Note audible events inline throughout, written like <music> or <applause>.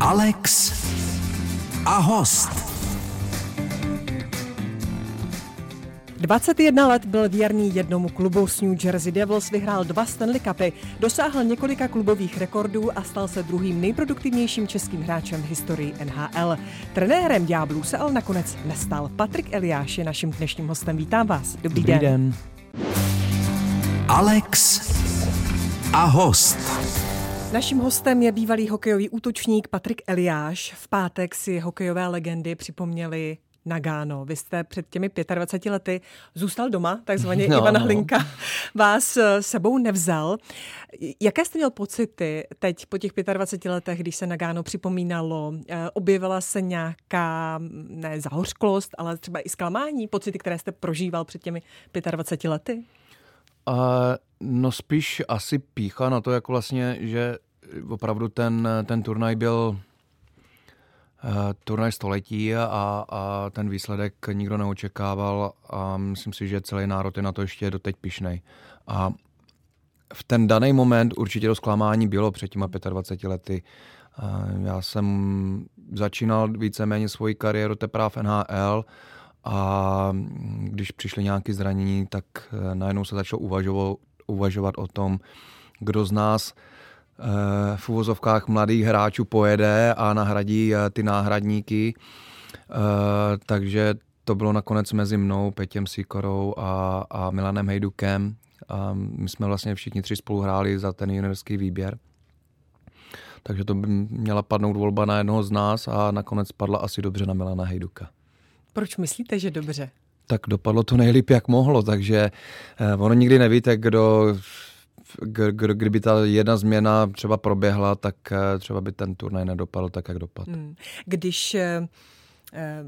Alex a host. 21 let byl věrný jednomu klubu s New Jersey Devils, vyhrál dva Stanley Cupy, dosáhl několika klubových rekordů a stal se druhým nejproduktivnějším českým hráčem v historii NHL. Trenérem Ďáblů se ale nakonec nestal. Patrik Eliáš je naším dnešním hostem. Vítám vás. Dobrý, Dobrý den. den. Alex a host. Naším hostem je bývalý hokejový útočník Patrik Eliáš. V pátek si hokejové legendy připomněli Nagano. Vy jste před těmi 25 lety zůstal doma, takzvaně No, Ivan no. Hlinka vás eh, sebou nevzal. Jaké jste měl pocity teď po těch 25 letech, když se Nagano připomínalo? Eh, Objevila se nějaká, ne zahořklost, ale třeba i zklamání, pocity, které jste prožíval před těmi 25 lety? A, no spíš asi pícha na to, jako vlastně, že opravdu ten, ten turnaj byl uh, turnaj století a, a ten výsledek nikdo neočekával a myslím si, že celý národ je na to ještě doteď pišnej. A v ten daný moment určitě to zklamání bylo před těma 25 lety. A Já jsem začínal víceméně svoji kariéru teprve v NHL a když přišly nějaké zranění, tak eh, najednou se začalo uvažovat, uvažovat o tom, kdo z nás v uvozovkách mladých hráčů pojede a nahradí eh, ty náhradníky. Eh, Takže to bylo nakonec mezi mnou, Petěm Sikorou a, a Milanem Hejdukem. A my jsme vlastně všichni tři spolu hráli za ten juniorský výběr. Takže to by měla padnout volba na jednoho z nás a nakonec padla asi dobře na Milana Hejduka. Proč myslíte, že dobře? Tak dopadlo to nejlíp, jak mohlo, takže eh, ono nikdy nevíte, kdo kdyby ta jedna změna třeba proběhla, tak eh, třeba by ten turnaj nedopadl tak, jak dopadl. Hmm. Když eh, eh,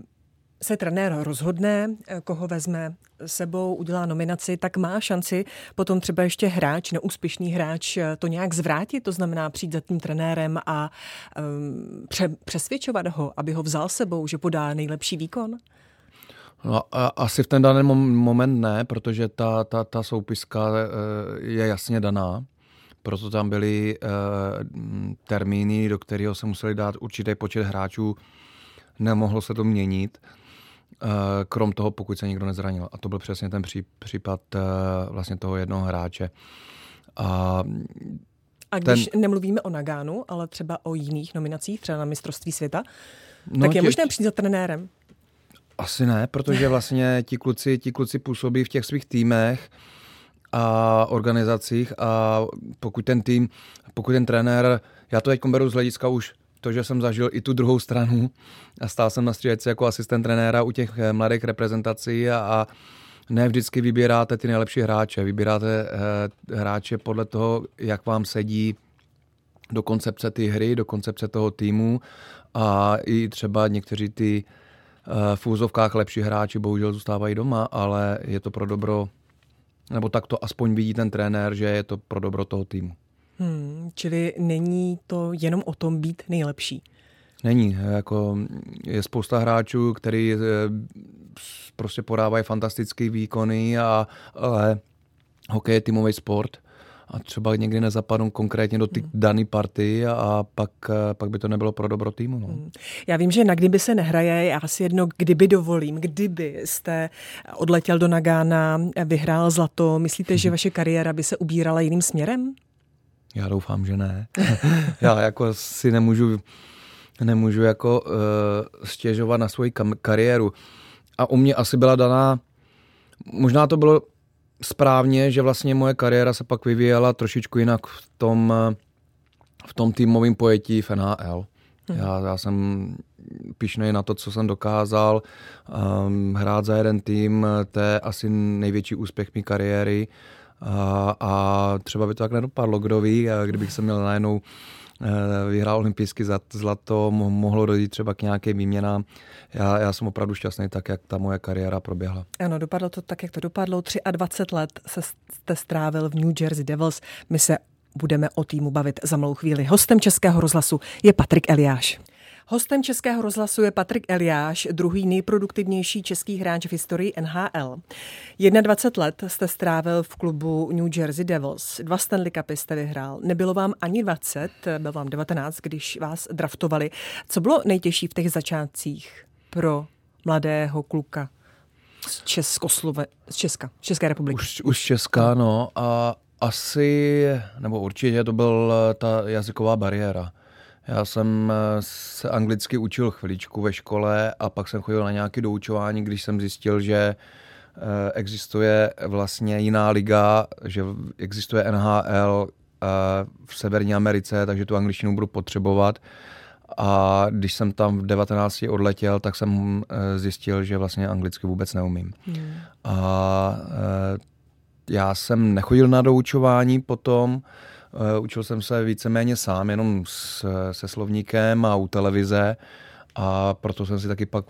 se trenér rozhodne, koho vezme sebou, udělá nominaci, tak má šanci potom třeba ještě hráč, neúspěšný hráč, to nějak zvrátit, to znamená přijít za tím trenérem a um, pře- přesvědčovat ho, aby ho vzal sebou, že podá nejlepší výkon? No, a, asi v ten daný mom- moment ne, protože ta, ta, ta soupiska eh, je jasně daná. Proto tam byly eh, termíny, do kterého se museli dát určitý počet hráčů. Nemohlo se to měnit, eh, krom toho, pokud se nikdo nezranil. A to byl přesně ten pří, případ vlastně toho jednoho hráče. A A když ten... nemluvíme o Nagánu, ale třeba o jiných nominacích, třeba na mistrovství světa, no, tak je tě- možné přijít za trenérem. Asi ne, protože vlastně ti kluci, ti kluci působí v těch svých týmech a organizacích a pokud ten tým, pokud ten trenér, já to teď beru z hlediska už to, že jsem zažil i tu druhou stranu a stál jsem na střídačce jako asistent trenéra u těch eh, mladých reprezentací a, a ne vždycky vybíráte ty nejlepší hráče, vybíráte eh, hráče podle toho, jak vám sedí do koncepce ty hry, do koncepce toho týmu a i třeba někteří ty eh, v úzovkách lepší hráči bohužel zůstávají doma, ale je to pro dobro, nebo tak to aspoň vidí ten trenér, že je to pro dobro toho týmu. Hmm, čili není to jenom o tom být nejlepší. Není, jako je spousta hráčů, který eh, prostě podávají fantastické výkony, a, ale hokej je týmový sport a třeba někdy nezapadnou konkrétně do ty dané party a, pak, eh, pak by to nebylo pro dobro týmu. No. Já vím, že na kdyby se nehraje, já si jedno kdyby dovolím, kdyby jste odletěl do Nagána, vyhrál zlato, myslíte, že <laughs> vaše kariéra by se ubírala jiným směrem? Já doufám, že ne. <laughs> Já jako si nemůžu, nemůžu jako uh, stěžovat na svoji kam- kariéru. A u mě asi byla daná, možná to bylo správně, že vlastně moje kariéra se pak vyvíjela trošičku jinak v tom, eh, v tom týmovém pojetí v NHL. Já, já jsem pišnej na to, co jsem dokázal. Um, hrát za jeden tým, to je asi největší úspěch mé kariéry. A, a třeba by to tak nedopadlo, kdo ví, kdybych se měl najednou eh, vyhrál olympijský zlat- zlato, mo- mohlo dojít třeba k nějaké výměnám. Já, já jsem opravdu šťastný tak, jak ta moje kariéra proběhla. Ano, dopadlo to tak, jak to dopadlo. 23 let se jste strávil v New Jersey Devils. My se budeme o týmu bavit za malou chvíli. Hostem Českého rozhlasu je Patrik Eliáš. Hostem Českého rozhlasu je Patrik Eliáš, druhý nejproduktivnější český hráč v historii NHL. 21 let jste strávil v klubu New Jersey Devils, dva Stanley Cupy jste vyhrál. Nebylo vám ani 20, bylo vám 19, když vás draftovali. Co bylo nejtěžší v těch začátcích pro mladého kluka z, Českoslove, z Česka, z České republiky? Už, už Česká, no. A asi, nebo určitě to byl ta jazyková bariéra já jsem eh, se anglicky učil chviličku ve škole a pak jsem chodil na nějaké doučování, když jsem zjistil, že eh, existuje vlastně jiná liga, že existuje NHL eh, v Severní Americe, takže tu angličtinu budu potřebovat. A když jsem tam v 19 odletěl, tak jsem zjistil, že vlastně anglicky vůbec neumím. Hmm. A já jsem nechodil na doučování potom, učil jsem se víceméně sám, jenom s, se slovníkem a u televize a proto jsem si taky pak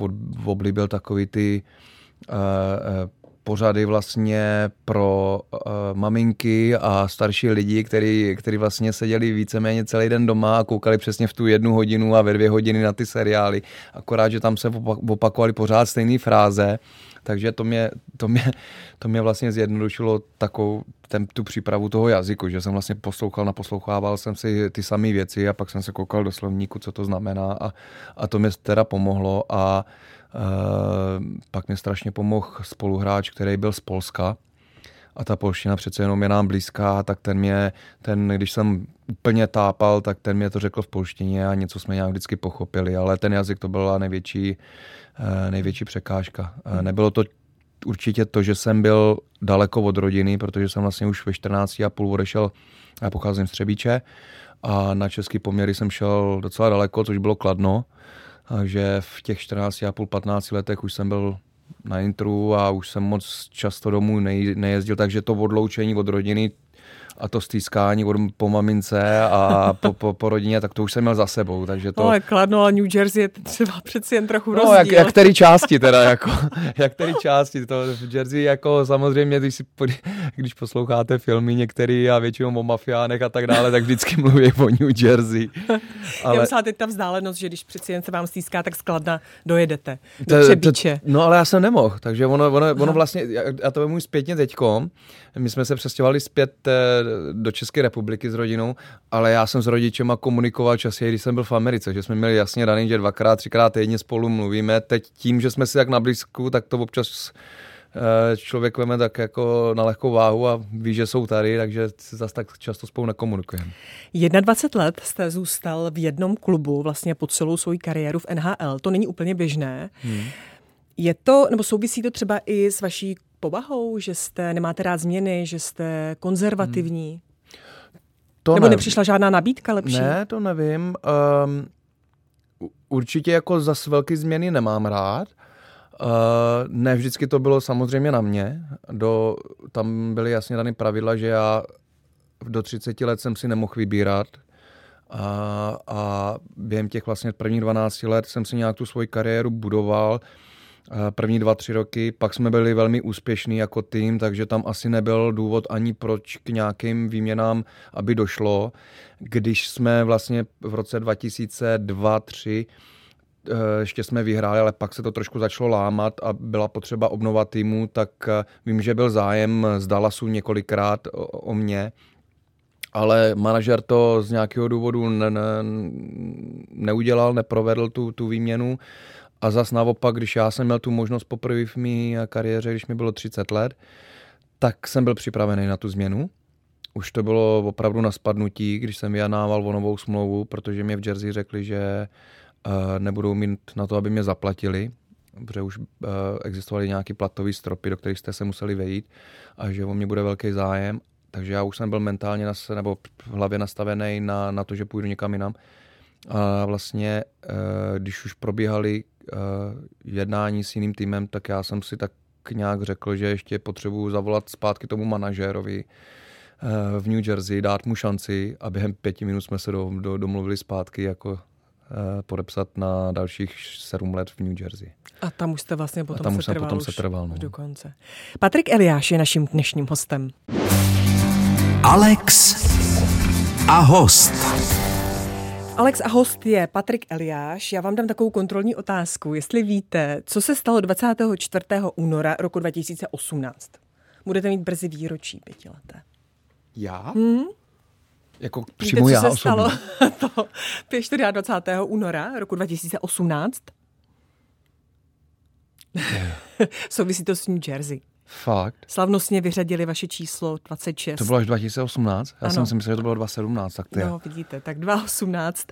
oblíbil takový ty uh, pořady vlastně pro uh, maminky a starší lidi, který, který vlastně seděli víceméně celý den doma a koukali přesně v tu jednu hodinu a ve dvě hodiny na ty seriály. Akorát, že tam se opakovali pořád stejné fráze takže to mě, to mě, to mě vlastně zjednodušilo takovou ten, tu přípravu toho jazyku, že jsem vlastně poslouchal, naposlouchával jsem si ty samé věci a pak jsem se koukal do slovníku, co to znamená a, a to mi teda pomohlo a Uh, pak mi strašně pomohl spoluhráč, který byl z Polska, a ta polština přece jenom je nám blízká, tak ten mě, ten, když jsem úplně tápal, tak ten mě to řekl v polštině a něco jsme nějak vždycky pochopili, ale ten jazyk to byla největší, největší překážka. Eh. Nebylo to určitě to, že jsem byl daleko od rodiny, protože jsem vlastně už ve 14 a půl odešel, já pocházím z Třebíče a na český poměry jsem šel docela daleko, což bylo Kladno, takže v těch 14 a půl, 15 letech už jsem byl na intru a už jsem moc často domů nej, nejezdil, takže to odloučení od rodiny a to stýskání od, po mamince a po, po, po, rodině, tak to už jsem měl za sebou. Takže to... No, ale Kladno a New Jersey je třeba přeci jen trochu no, rozdíl. Jak, jak který části teda, jako, <laughs> jak který části, to v Jersey jako samozřejmě, když, si, když posloucháte filmy některý a většinou o mafiánech a tak dále, tak vždycky mluví o New Jersey. <laughs> Ale... Já myslím, teď ta vzdálenost, že když přeci jen se vám stýská, tak skladna dojedete do to, Třebíče. To, no ale já jsem nemohl, takže ono, ono, ono vlastně, já to vemu zpětně teďkom, my jsme se přestěhovali zpět eh, do České republiky s rodinou, ale já jsem s rodičema komunikoval častěji, když jsem byl v Americe, že jsme měli jasně daný, že dvakrát, třikrát týdně spolu mluvíme. Teď tím, že jsme si tak na blízku, tak to občas eh, člověk veme tak jako na lehkou váhu a ví, že jsou tady, takže si zase tak často spolu nekomunikujeme. 21 let jste zůstal v jednom klubu vlastně po celou svou kariéru v NHL. To není úplně běžné. Hmm. Je to, nebo souvisí to třeba i s vaší povahou, že jste nemáte rád změny, že jste konzervativní? Hmm. To Nebo ne. nepřišla žádná nabídka lepší? Ne, to nevím. Um, určitě jako zas velký změny nemám rád. Uh, ne vždycky to bylo samozřejmě na mě. Do, tam byly jasně dané pravidla, že já do 30 let jsem si nemohl vybírat. A, a během těch vlastně prvních 12 let jsem si nějak tu svoji kariéru budoval. Eh, první dva, tři roky, pak jsme byli velmi úspěšní jako tým, takže tam asi nebyl důvod ani proč k nějakým výměnám, aby došlo. Když jsme vlastně v roce 2002-2003 eh, ještě jsme vyhráli, ale pak se to trošku začalo lámat a byla potřeba obnova týmu, tak eh, vím, že byl zájem z Dallasu několikrát o, o mě, ale manažer to z nějakého důvodu ne, ne, neudělal, neprovedl tu, tu výměnu a zas naopak, když já jsem měl tu možnost poprvé v mé kariéře, když mi bylo 30 let, tak jsem byl připravený na tu změnu. Už to bylo opravdu na spadnutí, když jsem vyjednával o novou smlouvu, protože mě v Jersey řekli, že uh, nebudou mít na to, aby mě zaplatili, protože už uh, existovaly nějaké platové stropy, do kterých jste se museli vejít a že o mě bude velký zájem. Takže já už jsem byl mentálně na, nebo v hlavě nastavený na, na to, že půjdu někam jinam. A vlastně, uh, když už probíhaly jednání s jiným týmem, tak já jsem si tak nějak řekl, že ještě potřebuju zavolat zpátky tomu manažérovi uh, v New Jersey, dát mu šanci a během pěti minut jsme se do, do, domluvili zpátky jako uh, podepsat na dalších sedm let v New Jersey. A tam už jste vlastně potom a tam se už jsem trval potom se trval, no. do konce. Patrik Eliáš je naším dnešním hostem. Alex a host. Alex a host je Patrik Eliáš. Já vám dám takovou kontrolní otázku. Jestli víte, co se stalo 24. února roku 2018? Budete mít brzy výročí pětileté. Já? Hmm? Jako přímo Víte, já co se osobně. stalo <laughs> to, to je 24. února roku 2018? <laughs> Souvisí to s New Jersey. Fakt? Slavnostně vyřadili vaše číslo 26. To bylo až 2018? Já Ano. jsem si myslel, že to bylo 2017, tak. No, vidíte, tak 2018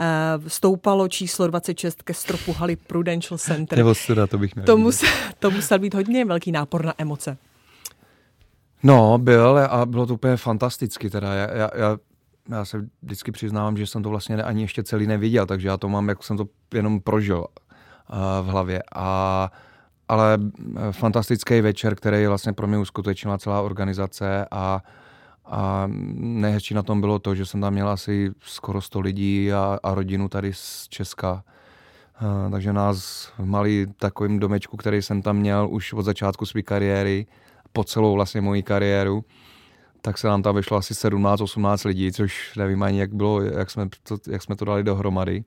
uh, stoupalo číslo 26 ke stropu haly Prudential Center. Nebo studa, to bych To, musel, to musel být hodně velký nápor na emoce. No, byl a bylo to úplně fantasticky. Teda. Já, já, já, já se vždycky přiznávám, že jsem to vlastně ani ještě celý neviděl, takže já to mám, jako jsem to jenom prožil uh, v hlavě. A, ale eh, fantastický večer, který vlastně pro mě uskutečnila celá organizace a, a nejhezčí na tom bylo to, že jsem tam měl asi skoro 100 lidí a, a rodinu tady z Česka. Uh, takže nás v malý takovým domečku, který jsem tam měl už od začátku své kariéry, po celou vlastně moji kariéru, tak se nám tam vyšlo asi 17-18 lidí, což nevím ani, jak, bylo, jak, jsme to, jak jsme to dali dohromady.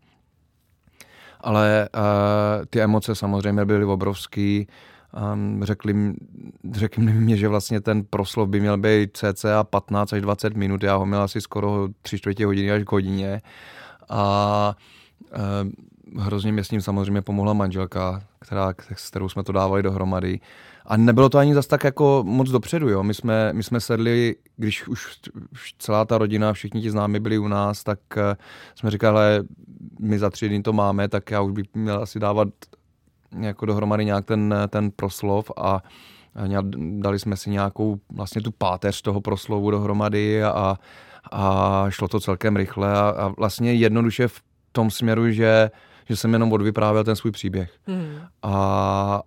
Ale uh, ty emoce samozřejmě byly obrovský. Um, řekli, řekli mi, že vlastně ten proslov by měl být cca 15 až 20 minut, já ho měl asi skoro 3 čtvrtě hodiny až k hodině. A uh, hrozně mě s ním samozřejmě pomohla manželka, která, s kterou jsme to dávali dohromady. A nebylo to ani zas tak jako moc dopředu, jo. My jsme, my jsme sedli, když už celá ta rodina, všichni ti známi byli u nás, tak eh, jsme říkali, hele, my za tři dny to máme, tak já už bych měl asi dávat jako dohromady nějak ten, ten proslov a dali jsme si nějakou vlastně tu páteř toho proslovu dohromady a, a šlo to celkem rychle a, a vlastně jednoduše v tom směru, že, že jsem jenom odvyprávěl ten svůj příběh. Hmm. A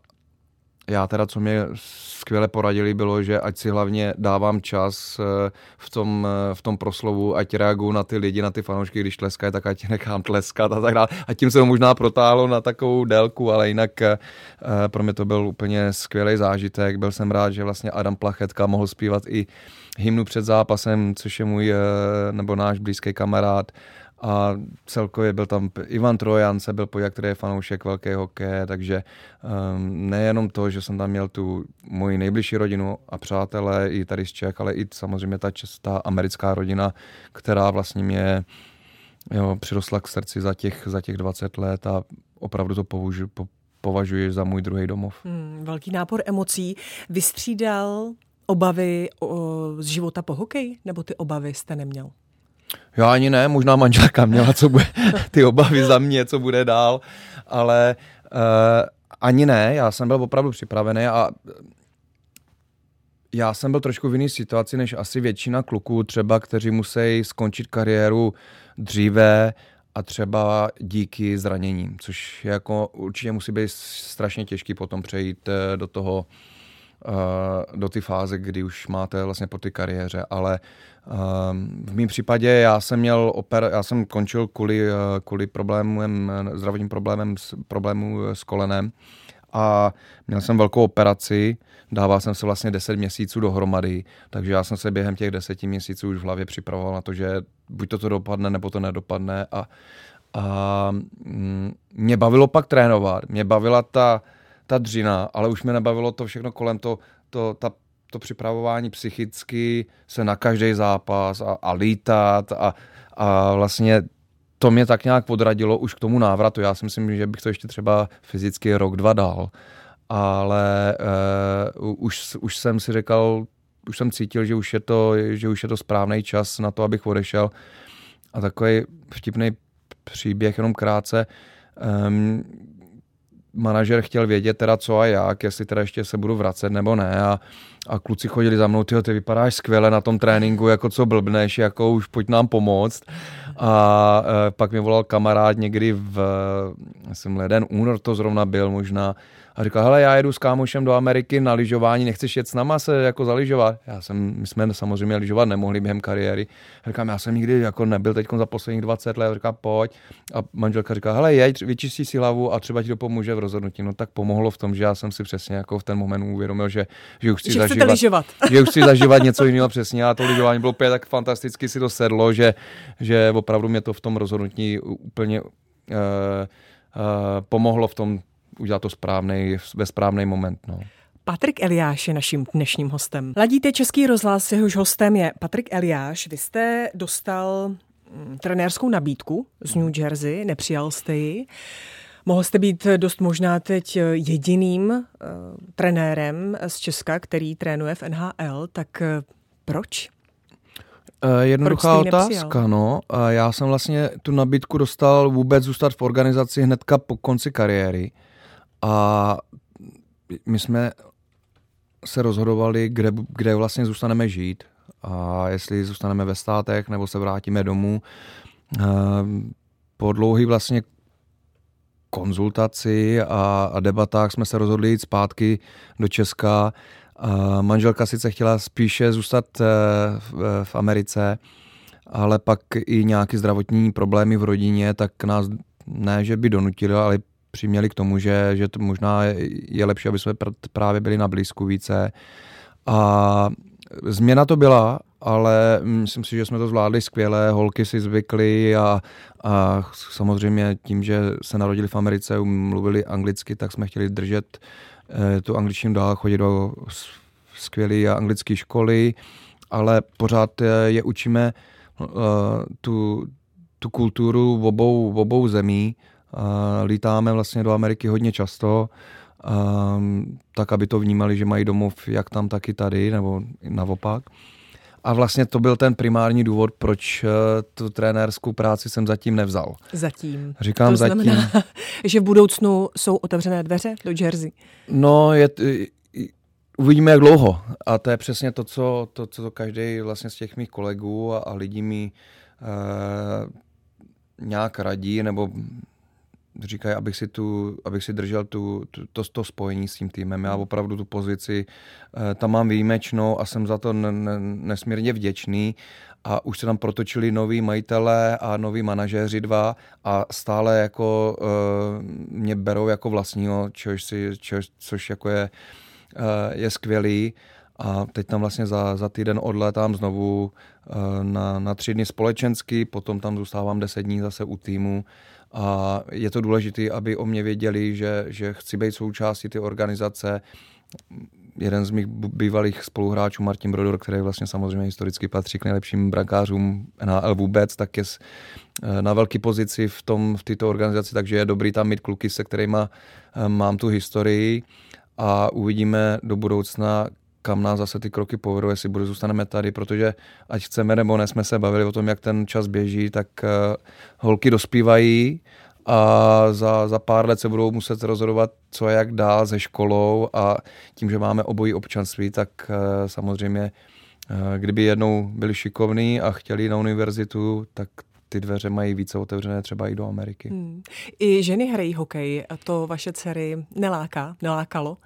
já teda, co mě skvěle poradili, bylo, že ať si hlavně dávám čas eh, v tom, eh, v tom proslovu, ať reaguju na ty lidi, na ty fanoušky, když tleskají, tak ať nechám tleskat a tak dále. A tím se to možná protáhlo na takovou délku, ale jinak eh, pro mě to byl úplně skvělý zážitek. Byl jsem rád, že vlastně Adam Plachetka mohl zpívat i hymnu před zápasem, což je můj nebo náš blízký kamarád a celkově byl tam Ivan Trojan, se byl pojak, který je fanoušek velké hokeje, takže um, nejenom to, že jsem tam měl tu moji nejbližší rodinu a přátelé i tady z Čech, ale i samozřejmě ta čestá americká rodina, která vlastně mě jo, přirostla k srdci za těch, za těch 20 let a opravdu to považuji, po, považuji za můj druhý domov. Hmm, velký nápor emocí. Vystřídal obavy o, z života po hokeji, nebo ty obavy jste neměl? Já ani ne, možná manželka měla co bude, <laughs> ty obavy za mě, co bude dál, ale uh, ani ne, já jsem byl opravdu připravený a já jsem byl trošku v jiné situaci než asi většina kluků, třeba kteří musí skončit kariéru dříve a třeba díky zraněním, což jako určitě musí být strašně těžký potom přejít eh, do toho, do ty fáze, kdy už máte vlastně po ty kariéře, ale um, v mém případě já jsem měl oper, já jsem končil kvůli, uh, kvůli problémem, zdravotním problémem, problému s kolenem a měl jsem velkou operaci, dával jsem se vlastně 10 měsíců dohromady, takže já jsem se během těch 10 měsíců už v hlavě připravoval na to, že buď to, to dopadne, nebo to nedopadne a, a mm, mě bavilo pak trénovat, mě bavila ta, ta dřina, ale už mě nebavilo to všechno kolem to, to, ta, to připravování psychicky se na každý zápas a, a lítat a, a vlastně to mě tak nějak podradilo už k tomu návratu. Já si myslím, že bych to ještě třeba fyzicky rok, dva dal, ale uh, už, už jsem si říkal, už jsem cítil, že už je to, že už je to správný čas na to, abych odešel. A takový vtipný příběh, jenom krátce. Um, manažer chtěl vědět teda co a jak, jestli teda ještě se budu vracet nebo ne a, a kluci chodili za mnou, ty vypadáš skvěle na tom tréninku, jako co blbneš, jako už pojď nám pomoct. A e, pak mi volal kamarád někdy v, jsem leden, únor to zrovna byl možná, a říkal, hele, já jedu s kámošem do Ameriky na lyžování, nechceš jet s náma se jako zalyžovat? Já jsem, my jsme samozřejmě lyžovat nemohli během kariéry. Říkám, já jsem nikdy jako nebyl teď za posledních 20 let, říká, pojď. A manželka říká, hele, jeď, vyčistí si hlavu a třeba ti to pomůže v rozhodnutí. No tak pomohlo v tom, že já jsem si přesně jako v ten moment uvědomil, že, že už chci že zažívat, lyžovat. že už chci zažívat něco jiného přesně. A to lyžování bylo úplně tak fantasticky si to sedlo, že, že opravdu mě to v tom rozhodnutí úplně uh, uh, pomohlo v tom udělat to správný, ve správný moment. No. Patrik Eliáš je naším dnešním hostem. Ladíte Český rozhlas, jehož hostem je Patrik Eliáš. Vy jste dostal mm, trenérskou nabídku z New Jersey, nepřijal jste ji. Mohl jste být dost možná teď jediným uh, trenérem z Česka, který trénuje v NHL, tak uh, proč? Uh, jednoduchá otázka, no. Uh, já jsem vlastně tu nabídku dostal vůbec zůstat v organizaci hnedka po konci kariéry. A my jsme se rozhodovali, kde, kde vlastně zůstaneme žít a jestli zůstaneme ve státech nebo se vrátíme domů. Po dlouhý vlastně konzultaci a, a debatách jsme se rozhodli jít zpátky do Česka. Manželka sice chtěla spíše zůstat eh, v, v Americe, ale pak i nějaké zdravotní problémy v rodině, tak nás ne, že by donutili, ale přiměli k tomu, že, že to možná je lepší, aby jsme právě byli na blízku více. A změna to byla, ale myslím si, že jsme to zvládli skvěle, holky si zvykly a, a samozřejmě tím, že se narodili v Americe, mluvili anglicky, tak jsme chtěli držet eh, tu angličtinu dál, chodit do skvělé anglické školy, ale pořád eh, je učíme uh, tu, tu kulturu v obou, v obou zemí, lítáme vlastně do Ameriky hodně často, tak aby to vnímali, že mají domov jak tam, tak i tady, nebo naopak. A vlastně to byl ten primární důvod, proč eh, tu trenérskou práci jsem zatím nevzal. Zatím. Říkám to zatím. Znamená, <laughs> že v budoucnu jsou otevřené dveře do Jersey? No, je, uvidíme, jak dlouho. A to je přesně to, co, to, co každý vlastně z těch mých kolegů a, a lidí mi eh, nějak radí, nebo říkají, abych si, tu, abych si držel tu, tu, to, to spojení s tím týmem. Já opravdu tu pozici eh, tam mám výjimečnou a jsem za to n, n, nesmírně vděčný a už se tam protočili noví majitelé a noví manažéři dva a stále jako uh, mě berou jako vlastního, což, si, což, což jako je, uh, je skvělý. A teď tam vlastně za, za týden odlétám znovu na, na tři dny společensky, potom tam zůstávám deset dní zase u týmu a je to důležité, aby o mě věděli, že, že chci být součástí ty organizace. Jeden z mých bývalých spoluhráčů, Martin Brodor, který vlastně samozřejmě historicky patří k nejlepším brankářům NHL vůbec, tak je na velké pozici v, tom, v této organizaci, takže je dobrý tam mít kluky, se kterými eh, mám tu historii a uvidíme do budoucna, kam nás zase ty kroky povedou, jestli bude zůstaneme tady, protože ať chceme nebo ne, jsme se bavili o tom, jak ten čas běží, tak uh, holky dospívají a za, za pár let se budou muset rozhodovat, co jak dál se školou a tím, že máme obojí občanství, tak uh, samozřejmě uh, kdyby jednou byli šikovní a chtěli na univerzitu, tak ty dveře mají více otevřené třeba i do Ameriky. Hmm. I ženy hrají hokej to vaše dcery neláká, nelákalo?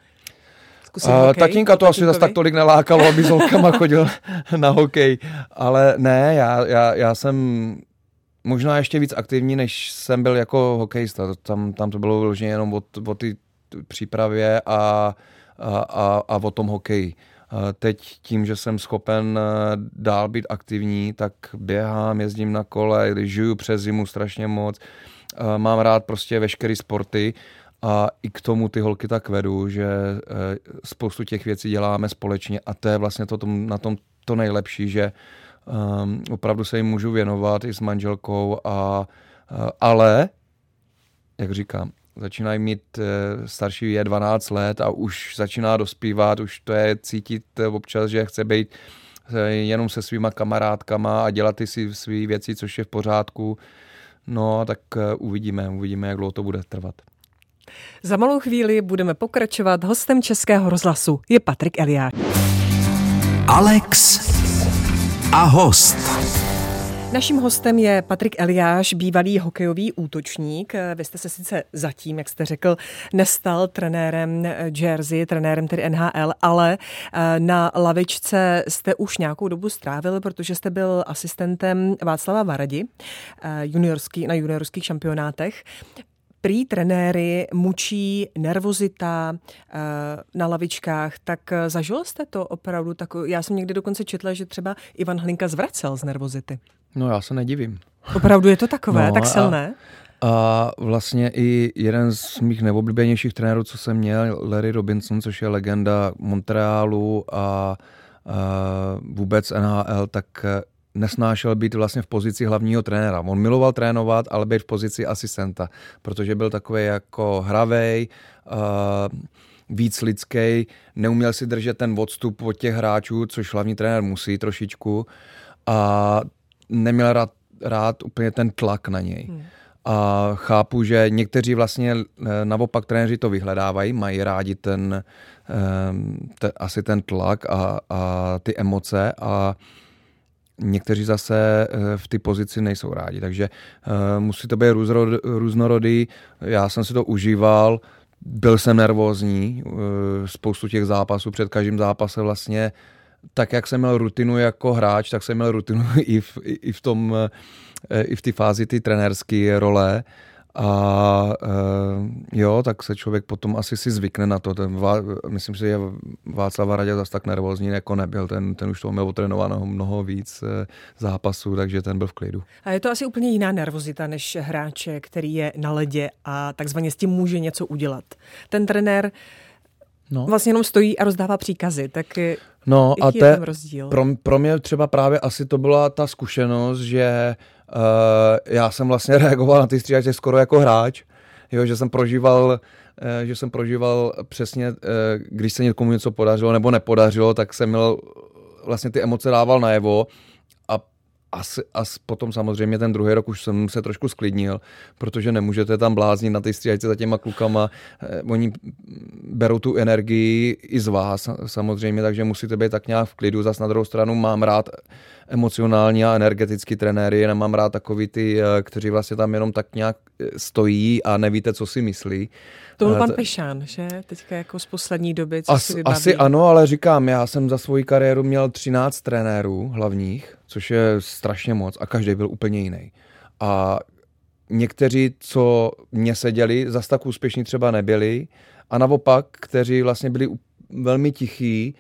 Zkusit uh, Tatínka to asi zase tak tolik nelákalo, aby s holkama chodil <laughs> na hokej, ale ne, já, já, já jsem možná ještě víc aktivní, než jsem byl jako hokejista. Tam, tam to bylo vyloženě jenom o, o ty přípravě a, a, a, a o tom hokeji. Teď tím, že jsem schopen eh, dál být aktivní, tak běhám, jezdím na kole, žiju přes zimu strašně moc. Eh, mám rád prostě veškeré sporty a i k tomu ty holky tak vedu, že eh, spoustu těch věcí děláme společně a to je vlastně to tom, na tom to nejlepší, že um, opravdu se jim můžu věnovat i s manželkou, a, uh, ale, jak říkám, začínají mít uh, starší je 12 let a už začíná dospívat, už to je cítit občas, že chce být jenom se svýma kamarádkama a dělat ty si své věci, což je v pořádku. No, tak uvidíme, uvidíme, jak dlouho to bude trvat. Za malou chvíli budeme pokračovat. Hostem Českého rozhlasu je Patrik Eliáš. Alex a host. Naším hostem je Patrik Eliáš, bývalý hokejový útočník. Vy jste se sice zatím, jak jste řekl, nestal trenérem Jersey, trenérem tedy NHL, ale eh, na lavičce jste už nějakou dobu strávil, protože jste byl asistentem Václava Varadi eh, juniorský, na juniorských šampionátech prý trenéry mučí nervozita eh, na lavičkách, tak eh, zažil jste to opravdu? Tak, já jsem někdy dokonce četla, že třeba Ivan Hlinka zvracel z nervozity. No já se nedivím. Opravdu je to takové, no, tak silné? A, a vlastně i jeden z mých neoblíbenějších trenérů, co jsem měl, Larry Robinson, což je legenda Montrealu a, a vůbec NHL, tak nesnášel být vlastně v pozici hlavního trenéra. On miloval trénovat, ale být v pozici asistenta, protože byl takový jako hravej, uh, víc lidský, neuměl si držet ten odstup od těch hráčů, což hlavní trenér musí trošičku a neměl rád, rád úplně ten tlak na něj. Hmm. A chápu, že někteří vlastně eh, naopak trenéři to vyhledávají, mají rádi ten, eh, te, asi ten tlak a, a ty emoce a někteří zase eh, v té pozici nejsou rádi, takže musí to být různorodý. Já jsem si to užíval, byl jsem nervózní, spoustu těch zápasů, před každým zápasem vlastně tak, jak jsem měl rutinu jako hráč, tak jsem měl rutinu <laughs> i v, i v tom, i v té fázi ty trenérské role. A e, jo, tak se člověk potom asi si zvykne na to. Ten, myslím si, že Václav Radě zase tak nervózní jako nebyl. Ten, ten už toho měl otrénováno mnoho víc e, zápasů, takže ten byl v klidu. A je to asi úplně jiná nervozita než hráče, který je na ledě a takzvaně s tím může něco udělat. Ten trenér no. vlastně jenom stojí a rozdává příkazy, tak No a je ten rozdíl? Pro, pro mě třeba právě asi to byla ta zkušenost, že uh, já jsem vlastně <laughs> reagoval na ty střídače skoro jako hráč, jo, že jsem prožíval uh, že jsem prožíval přesně, uh, když se někomu něco podařilo nebo nepodařilo, tak jsem měl vlastně ty emoce dával najevo asi, as potom samozřejmě ten druhý rok už jsem se trošku sklidnil, protože nemůžete tam bláznit na ty stříhačce za těma klukama. Eh, oni berou tu energii i z vás samozřejmě, takže musíte být tak nějak v klidu. Zas na druhou stranu mám rád emocionální a energetický trenéry, nemám rád takový ty, eh, kteří vlastně tam jenom tak nějak eh, stojí a nevíte, co si myslí. To byl pan Pešán, že? Teďka jako z poslední doby, co As, si Asi ano, ale říkám, já jsem za svoji kariéru měl 13 trenérů hlavních, což je strašně moc a každý byl úplně jiný. A někteří, co mě seděli, zas tak úspěšní třeba nebyli a naopak, kteří vlastně byli velmi tichí,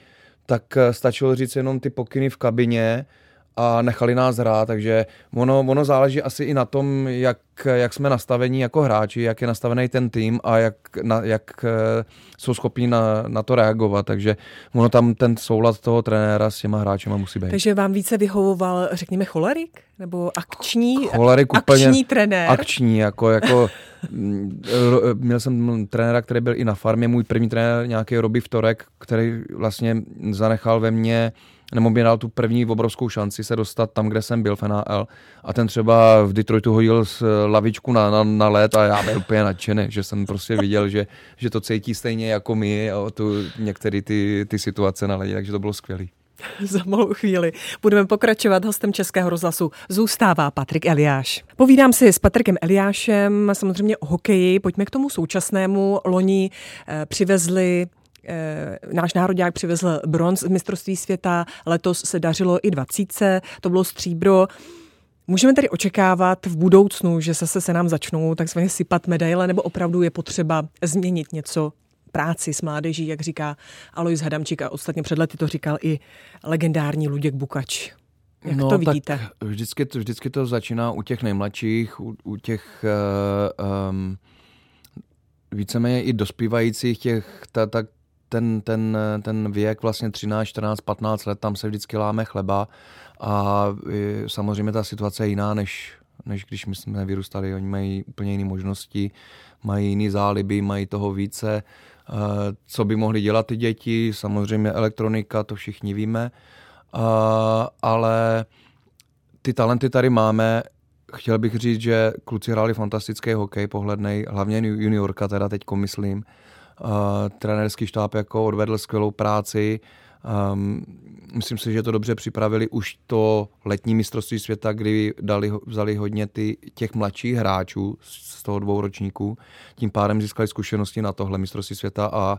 tak eh, stačilo říct jenom ty pokyny v kabině a nechali nás hrát, takže ono, ono záleží asi i na tom, jak, jak jsme nastavení jako hráči, jak je nastavený ten tým a jak, na, jak eh, jsou schopni na, na to reagovat, takže ono tam ten soulad toho trenéra s těma hráčema musí být. Takže vám více vyhovoval, řekněme, cholerik? Nebo akční, cholerik akční úplně trenér? Akční, jako, jako mm, měl jsem trenéra, který byl i na farmě, můj první trenér, nějaký Roby Vtorek, který vlastně zanechal ve mně nebo mi dal tu první obrovskou šanci se dostat tam, kde jsem byl v NHL a ten třeba v Detroitu hodil z lavičku na, na, na let a já byl úplně nadšený, že jsem prostě viděl, že, že to cítí stejně jako my a tu některé ty, ty situace na ledě, takže to bylo skvělé. <laughs> Za malou chvíli budeme pokračovat. Hostem Českého rozhlasu zůstává Patrik Eliáš. Povídám si s Patrikem Eliášem samozřejmě o hokeji. Pojďme k tomu současnému. Loni eh, přivezli Eh, náš národák přivezl bronz z mistrovství světa, letos se dařilo i dvacíce, to bylo stříbro. Můžeme tedy očekávat v budoucnu, že zase se nám začnou takzvaně sypat medaile, nebo opravdu je potřeba změnit něco práci s mládeží, jak říká Alois Hadamčík a ostatně před lety to říkal i legendární Luděk Bukač. Jak no, to vidíte? Tak vždycky, vždycky to začíná u těch nejmladších, u, u těch uh, um, víceméně i dospívajících těch, ta, ta ten, ten, ten věk vlastně 13, 14, 15 let, tam se vždycky láme chleba a samozřejmě ta situace je jiná, než, než když my jsme vyrůstali. Oni mají úplně jiné možnosti, mají jiné záliby, mají toho více. Eh, co by mohli dělat ty děti? Samozřejmě elektronika, to všichni víme. Eh, ale ty talenty tady máme. Chtěl bych říct, že kluci hráli fantastický hokej, pohlednej, hlavně juniorka teda teďko myslím. Trenérský štáb jako odvedl skvělou práci. Um, myslím si, že to dobře připravili už to letní mistrovství světa, kdy dali, vzali hodně ty, těch mladších hráčů z toho dvou ročníků. Tím pádem získali zkušenosti na tohle mistrovství světa a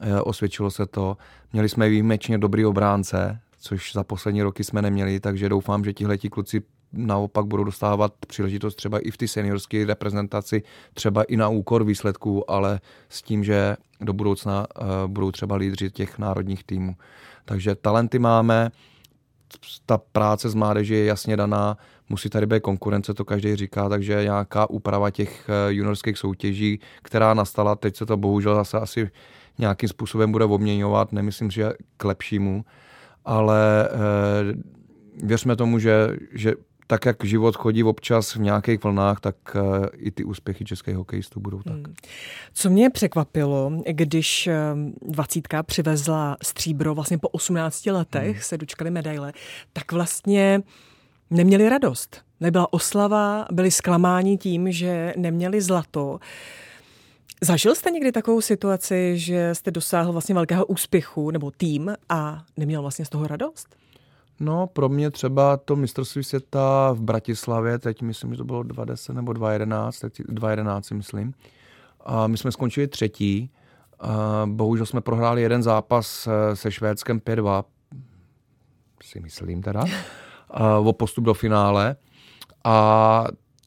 e, osvědčilo se to. Měli jsme výjimečně dobrý obránce, což za poslední roky jsme neměli, takže doufám, že tihleti kluci naopak budou dostávat příležitost třeba i v ty seniorské reprezentaci, třeba i na úkor výsledků, ale s tím, že do budoucna uh, budou třeba lídři těch národních týmů. Takže talenty máme, ta práce s mládeží je jasně daná, musí tady být konkurence, to každý říká, takže nějaká úprava těch eh, juniorských soutěží, která nastala, teď se to bohužel zase asi nějakým způsobem bude obměňovat, nemyslím, že k lepšímu, ale eh, věřme tomu, že, že tak, jak život chodí občas v nějakých vlnách, tak uh, i ty úspěchy českých hokejistů budou tak. Hmm. Co mě překvapilo, když eh, dvacítka přivezla stříbro vlastně po 18 letech, hmm. se dočkali medaile, tak vlastně neměli radost. Nebyla oslava, byli zklamáni tím, že neměli zlato. Zažil jste někdy takovou situaci, že jste dosáhl vlastně velkého úspěchu nebo tým a neměl vlastně z toho radost? No, pro mě třeba to mistrovství světa v Bratislavě, teď myslím, že to bylo 20 nebo 2.11, teď 2.11 myslím. A my jsme skončili třetí. A bohužel jsme prohráli jeden zápas eh, se Švédskem 5-2, si myslím teda, a o postup do finále. A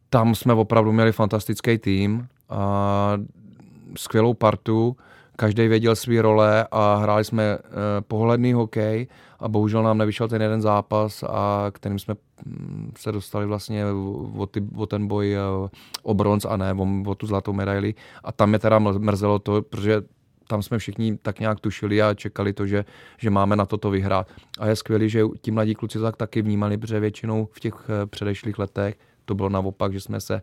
tam jsme opravdu měli fantastický tým, a skvělou partu, každý věděl své role a hráli jsme eh, pohledný hokej a bohužel nám nevyšel ten jeden zápas, a kterým jsme mm, se dostali vlastně o, ty, o ten boj eh, o bronz a ne o, o tu zlatou medaili. A tam je teda mrzelo to, protože tam jsme všichni tak nějak tušili a čekali to, že, že máme na toto vyhrát. A je skvělé, že ti mladí kluci tak taky vnímali, protože většinou v těch eh, předešlých letech to bylo naopak, že jsme se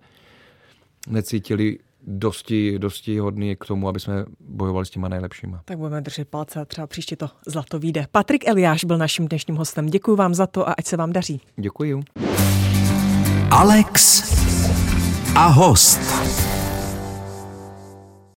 necítili dosti, dosti hodný k tomu, aby jsme bojovali s těma nejlepšíma. Tak budeme držet palce a třeba příště to zlato vyjde. Patrik Eliáš byl naším dnešním hostem. Děkuji vám za to a ať se vám daří. Děkuji. Alex a host.